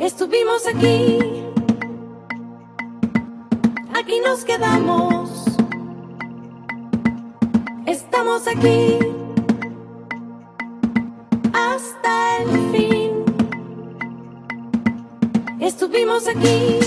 Estuvimos aquí, aquí nos quedamos. estamos aquí hasta el fin. Estuvimos aquí.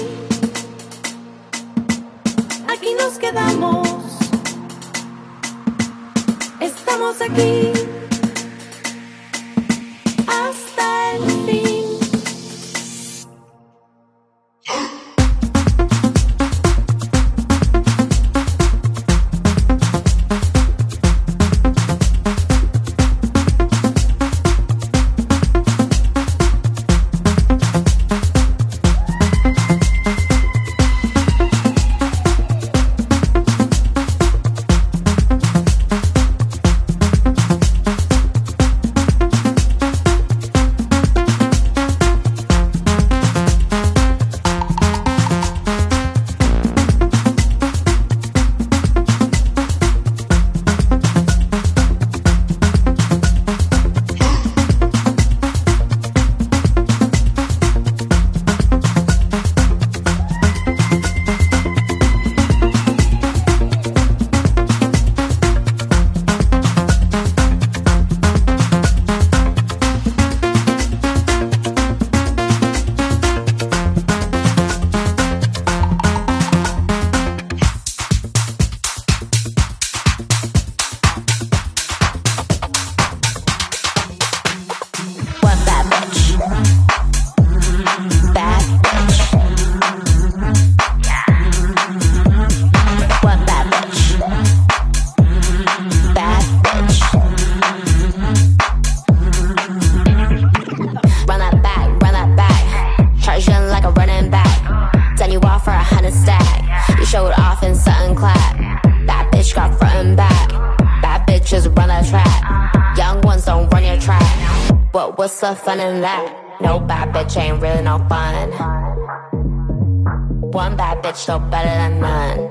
In that? No bad bitch ain't really no fun. One bad bitch no better than none.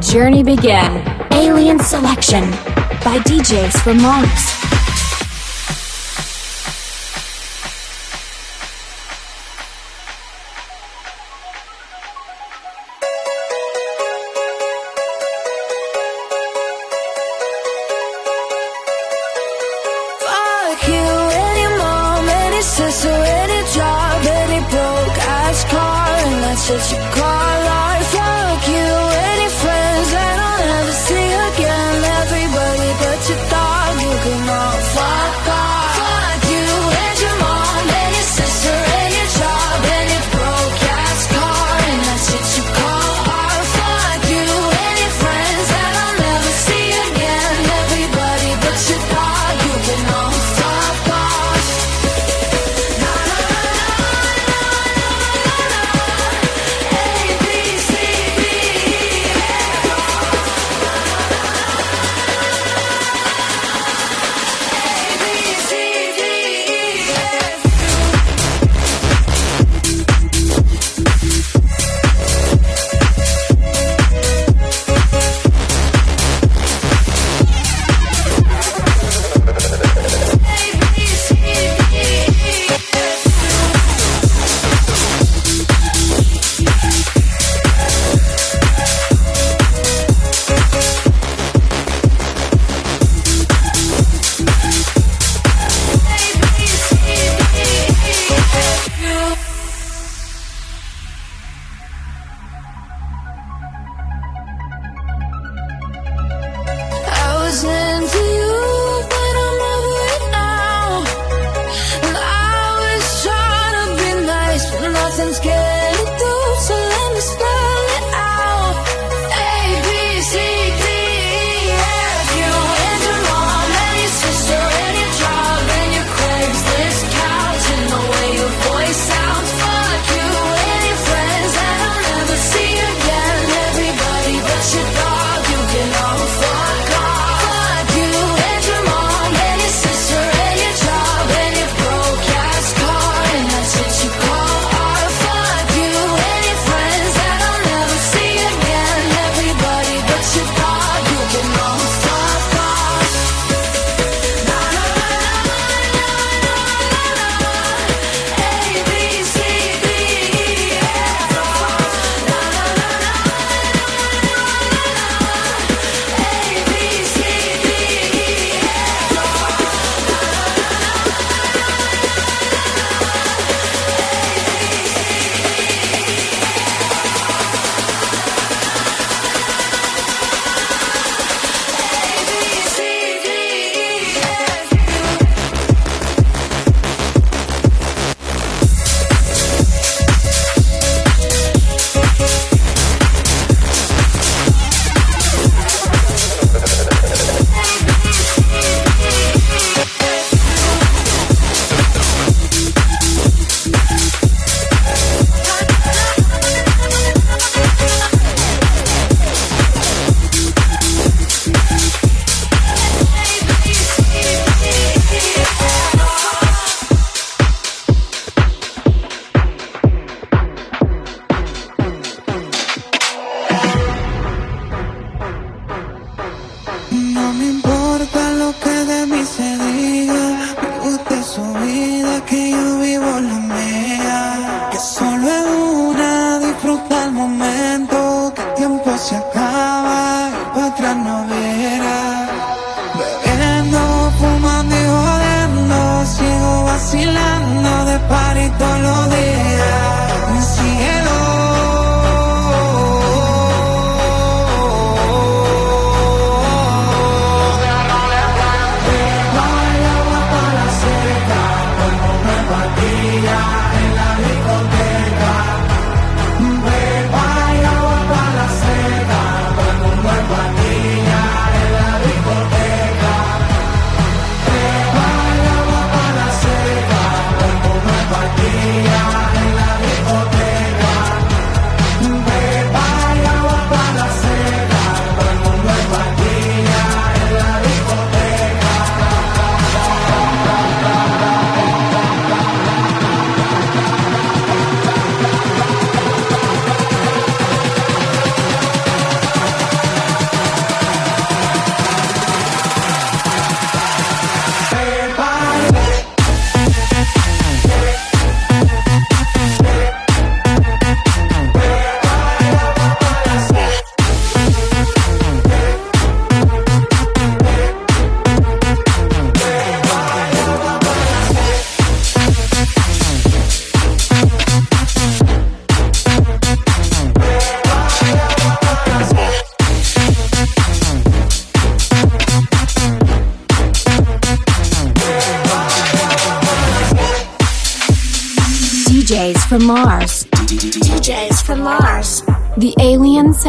Journey begin. Alien Selection by DJs from Mars. Yeah.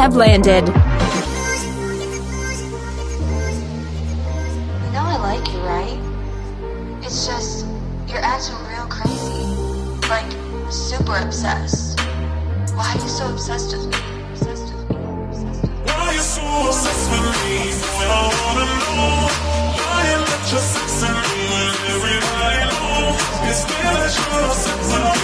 have landed. You know I like you, right? It's just, you're acting real crazy. Like, super obsessed. Why are you so obsessed with me? Obsessed with me? Obsessed with me? Why are you so obsessed with me? I wanna know. Why you let your sex in me when everybody knows? It's that you're obsessed with.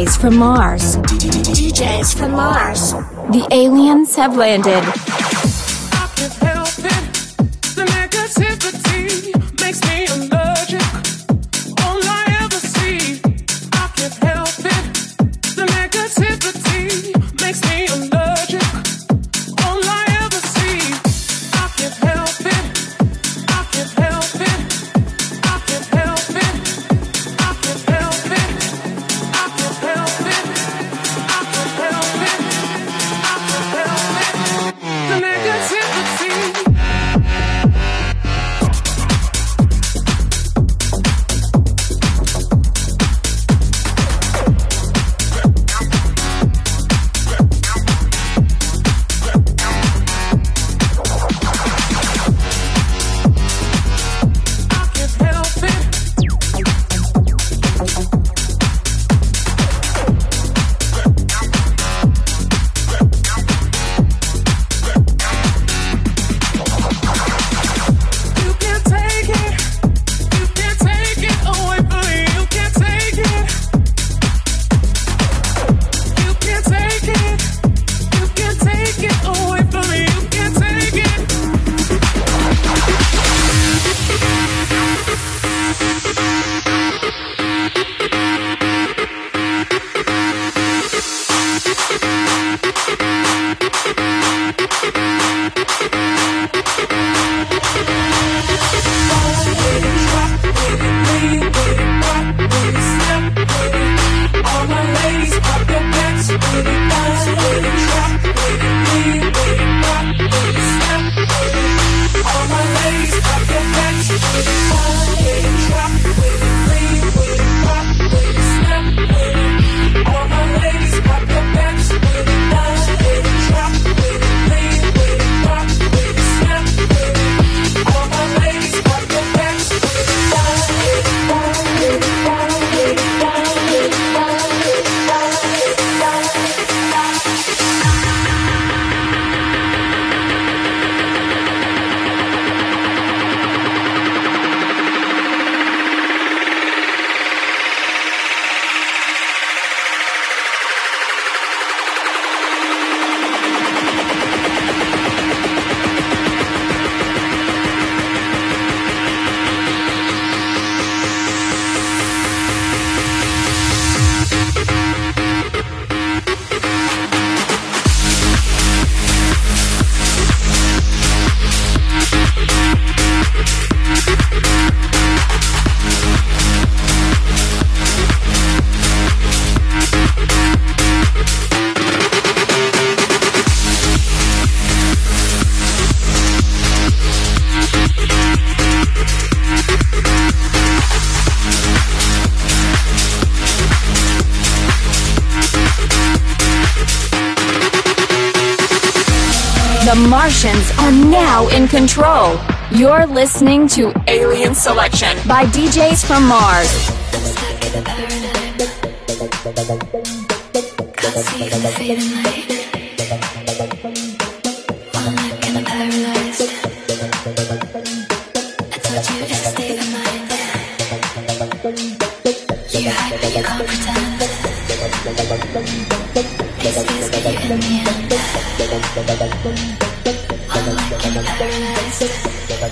DJs from Mars. DJs from Mars. The aliens have landed. Boss with rock with with. You're listening to Alien Selection by DJs from Mars. Let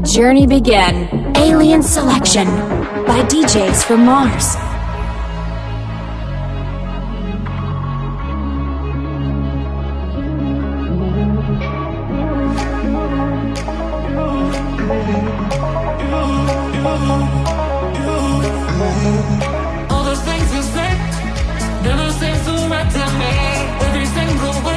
journey begin. Alien Selection by DJs from Mars. All those things you to me. Every single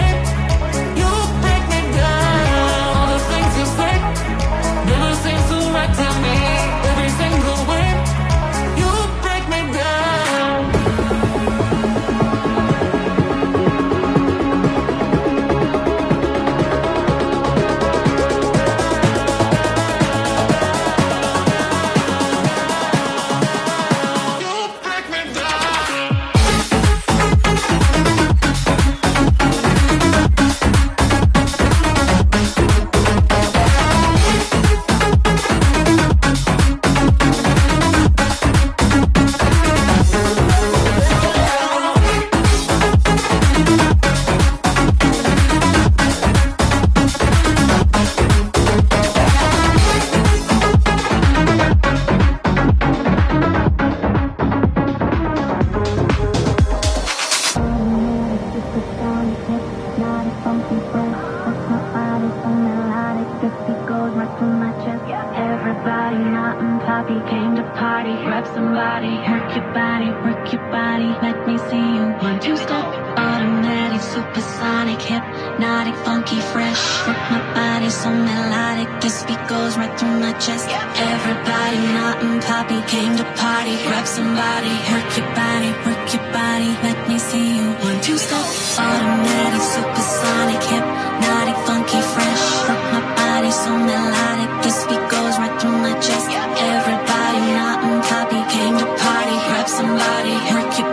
body. your body.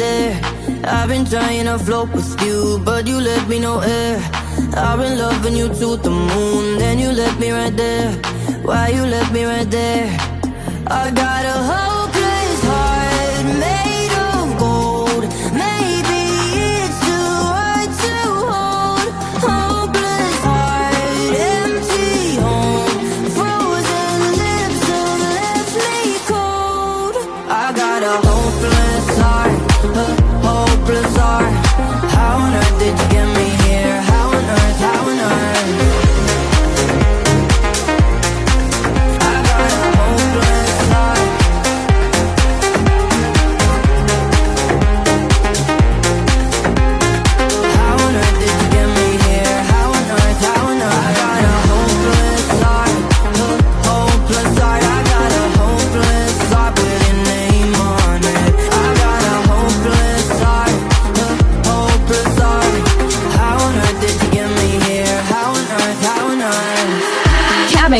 there. I've been trying to float with you, but you left me no air. I've been loving you to the moon, then you left me right there. Why you left me right there? I gotta hold.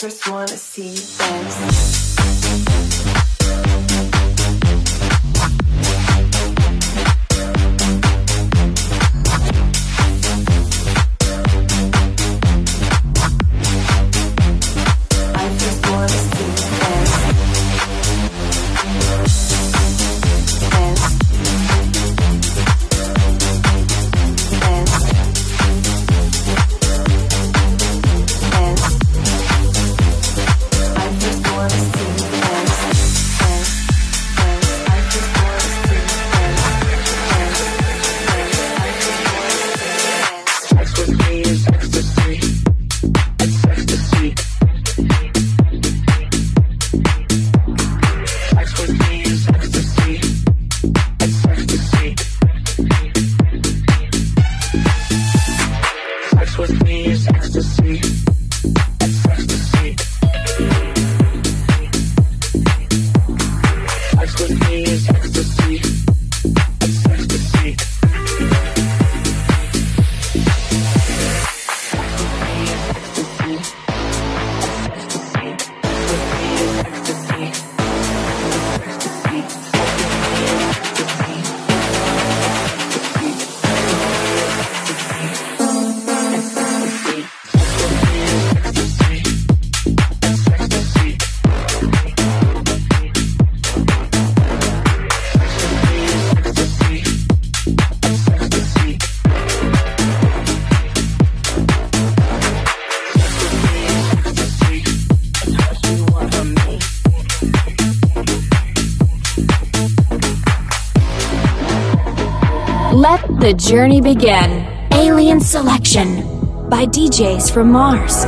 just wanna see things. dance. Let the journey begin. Alien Selection by DJs from Mars.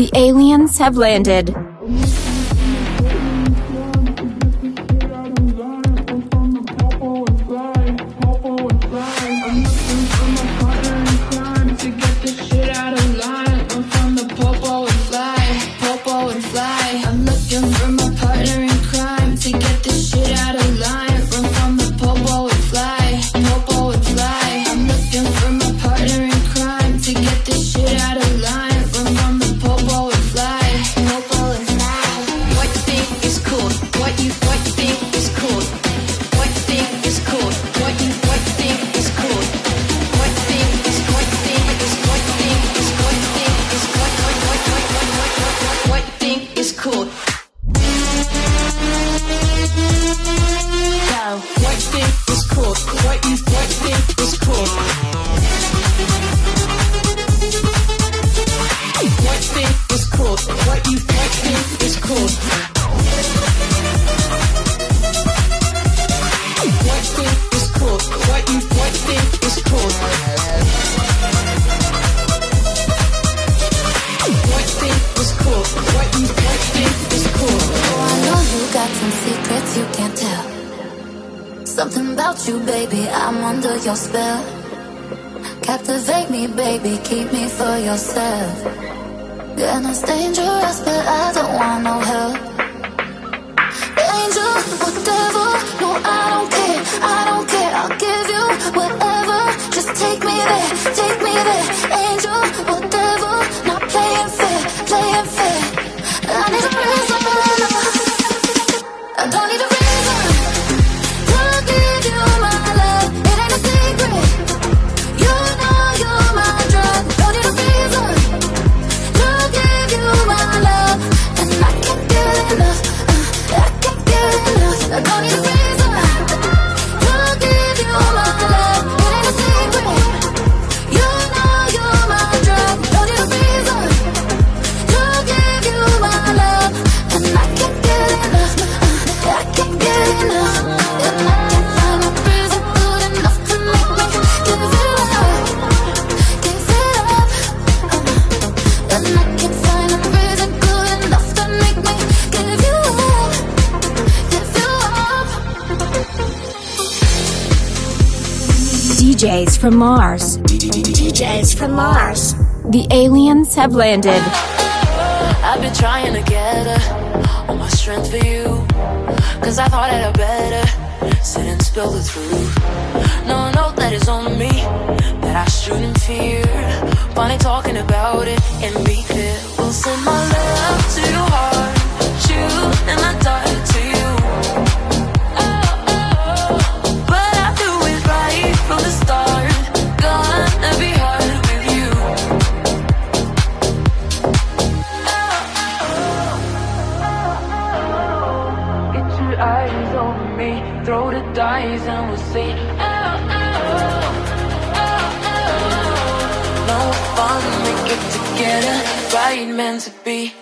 The aliens have landed. The aliens have landed. I've been trying to get uh, all my strength for you. Cause I thought better sit and spill the truth. No, that is on me, that I shouldn't fear. Funny talking about it and be. We'll send my love to your heart, and I die to you. eyes and we'll say, oh, oh, oh, oh, oh. No fun, make it together, right meant to be.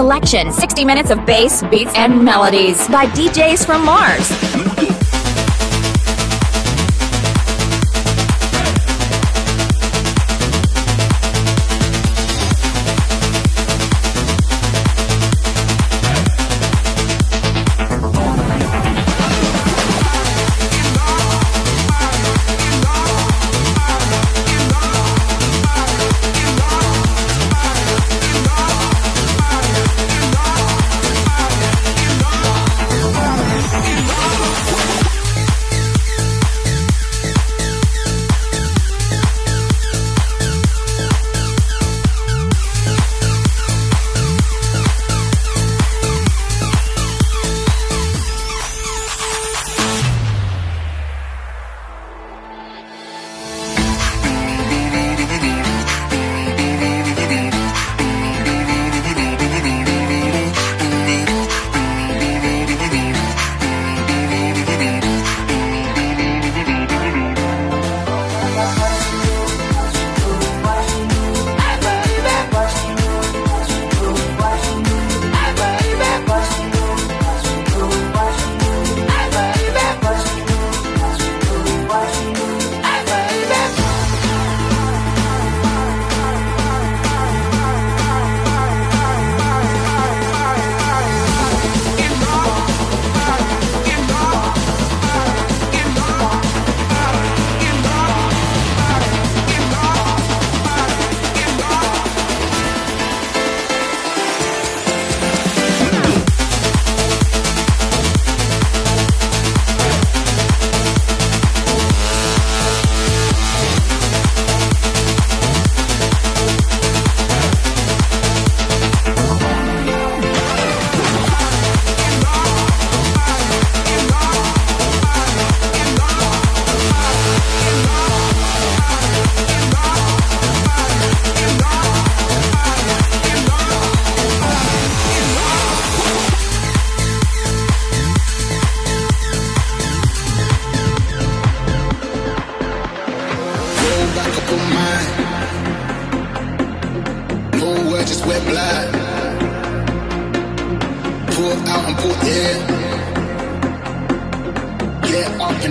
Selection 60 minutes of bass, beats, and melodies by DJs from Mars.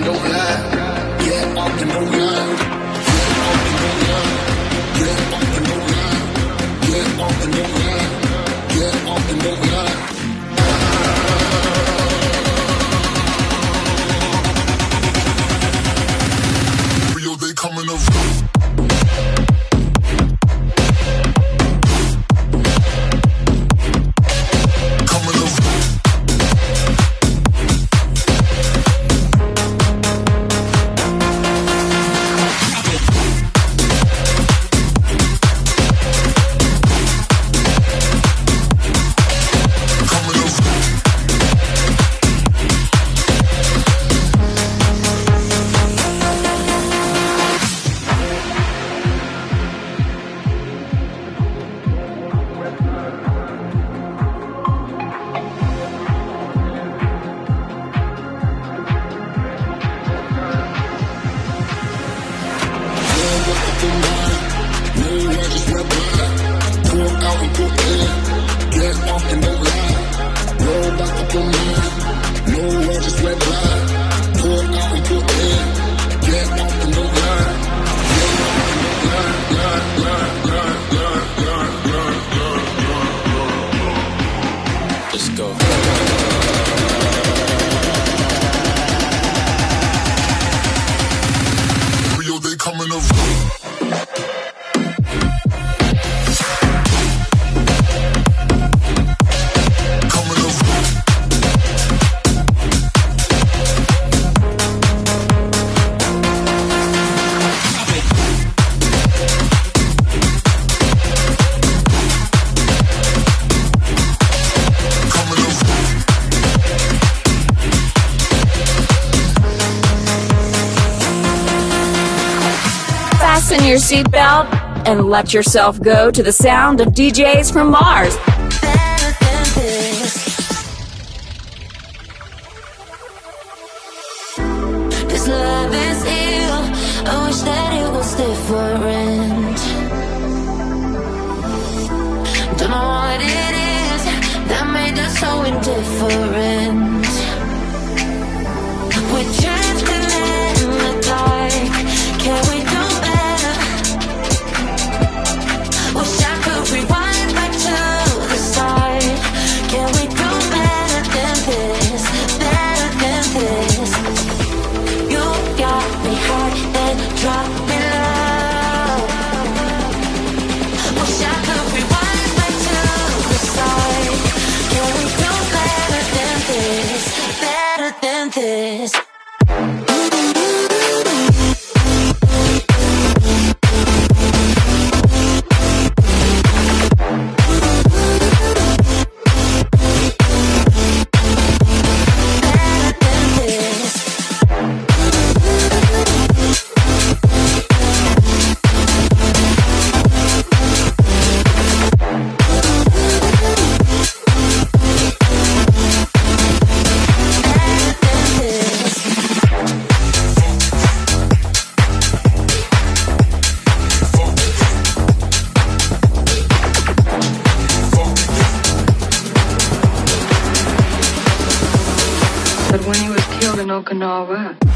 Fasten your seatbelt and let yourself go to the sound of DJs from Mars. Different. Don't know what it is that made us so indifferent. killed in Okinawa.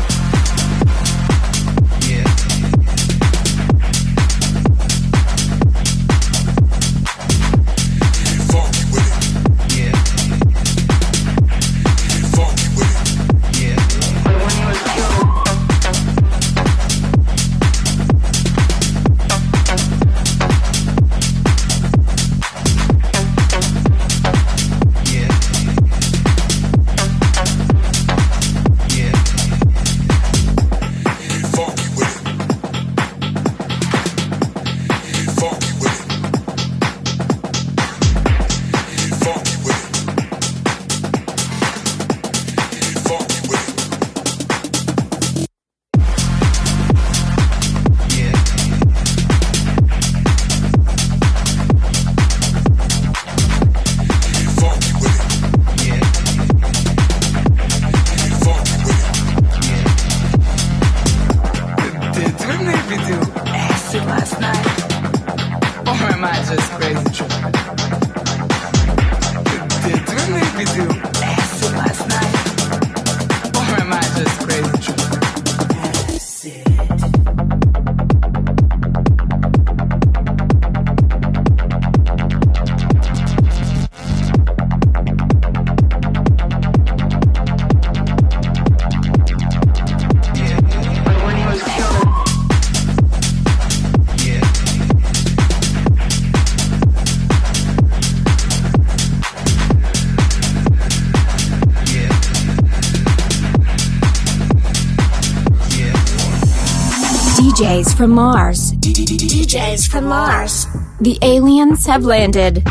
DJs from Mars. DJs from Mars. The aliens have landed.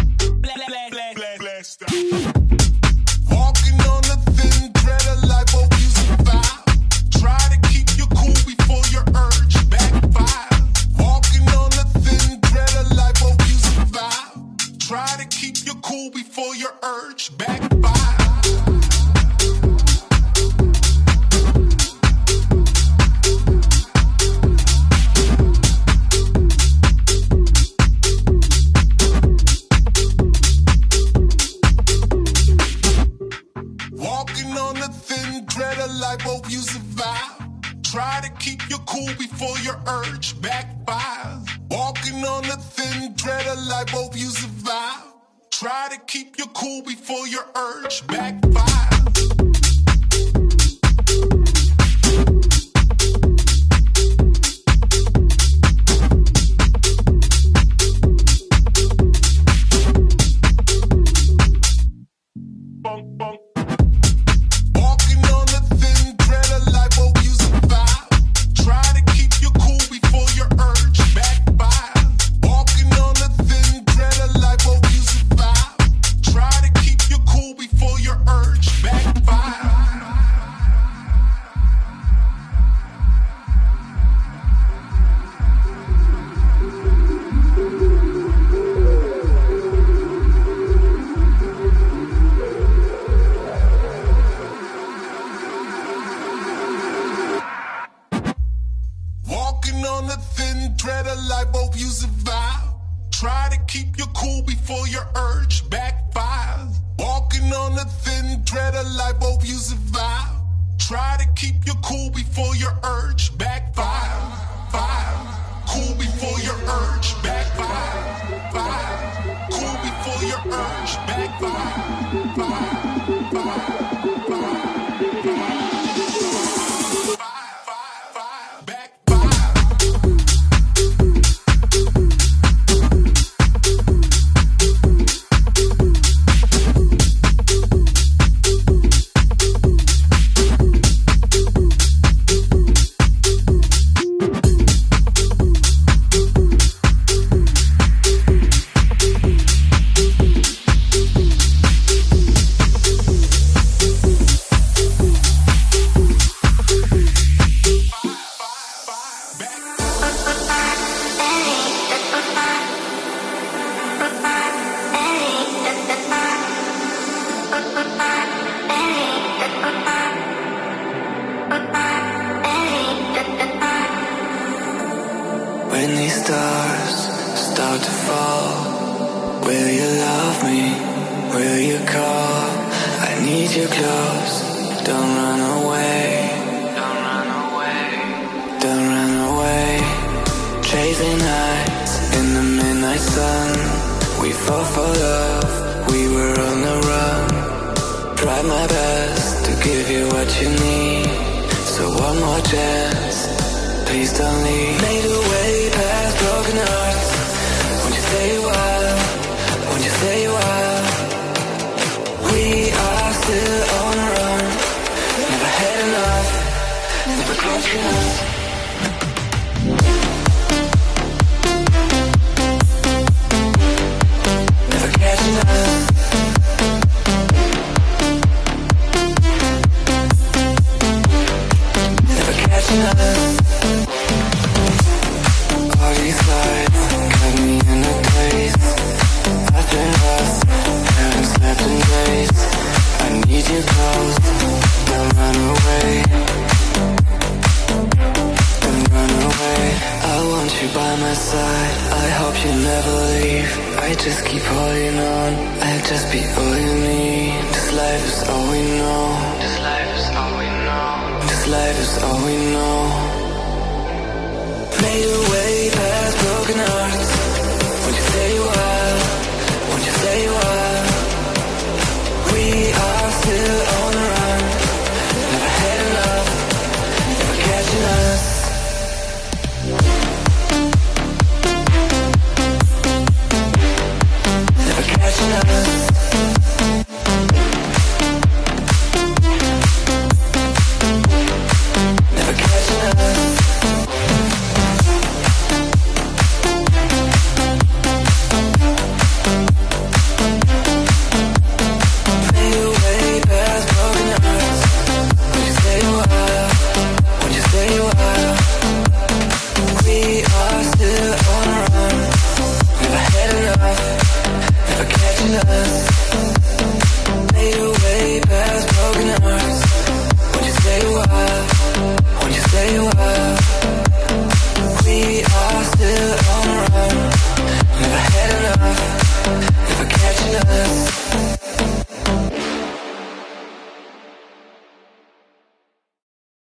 You're cool before your urge.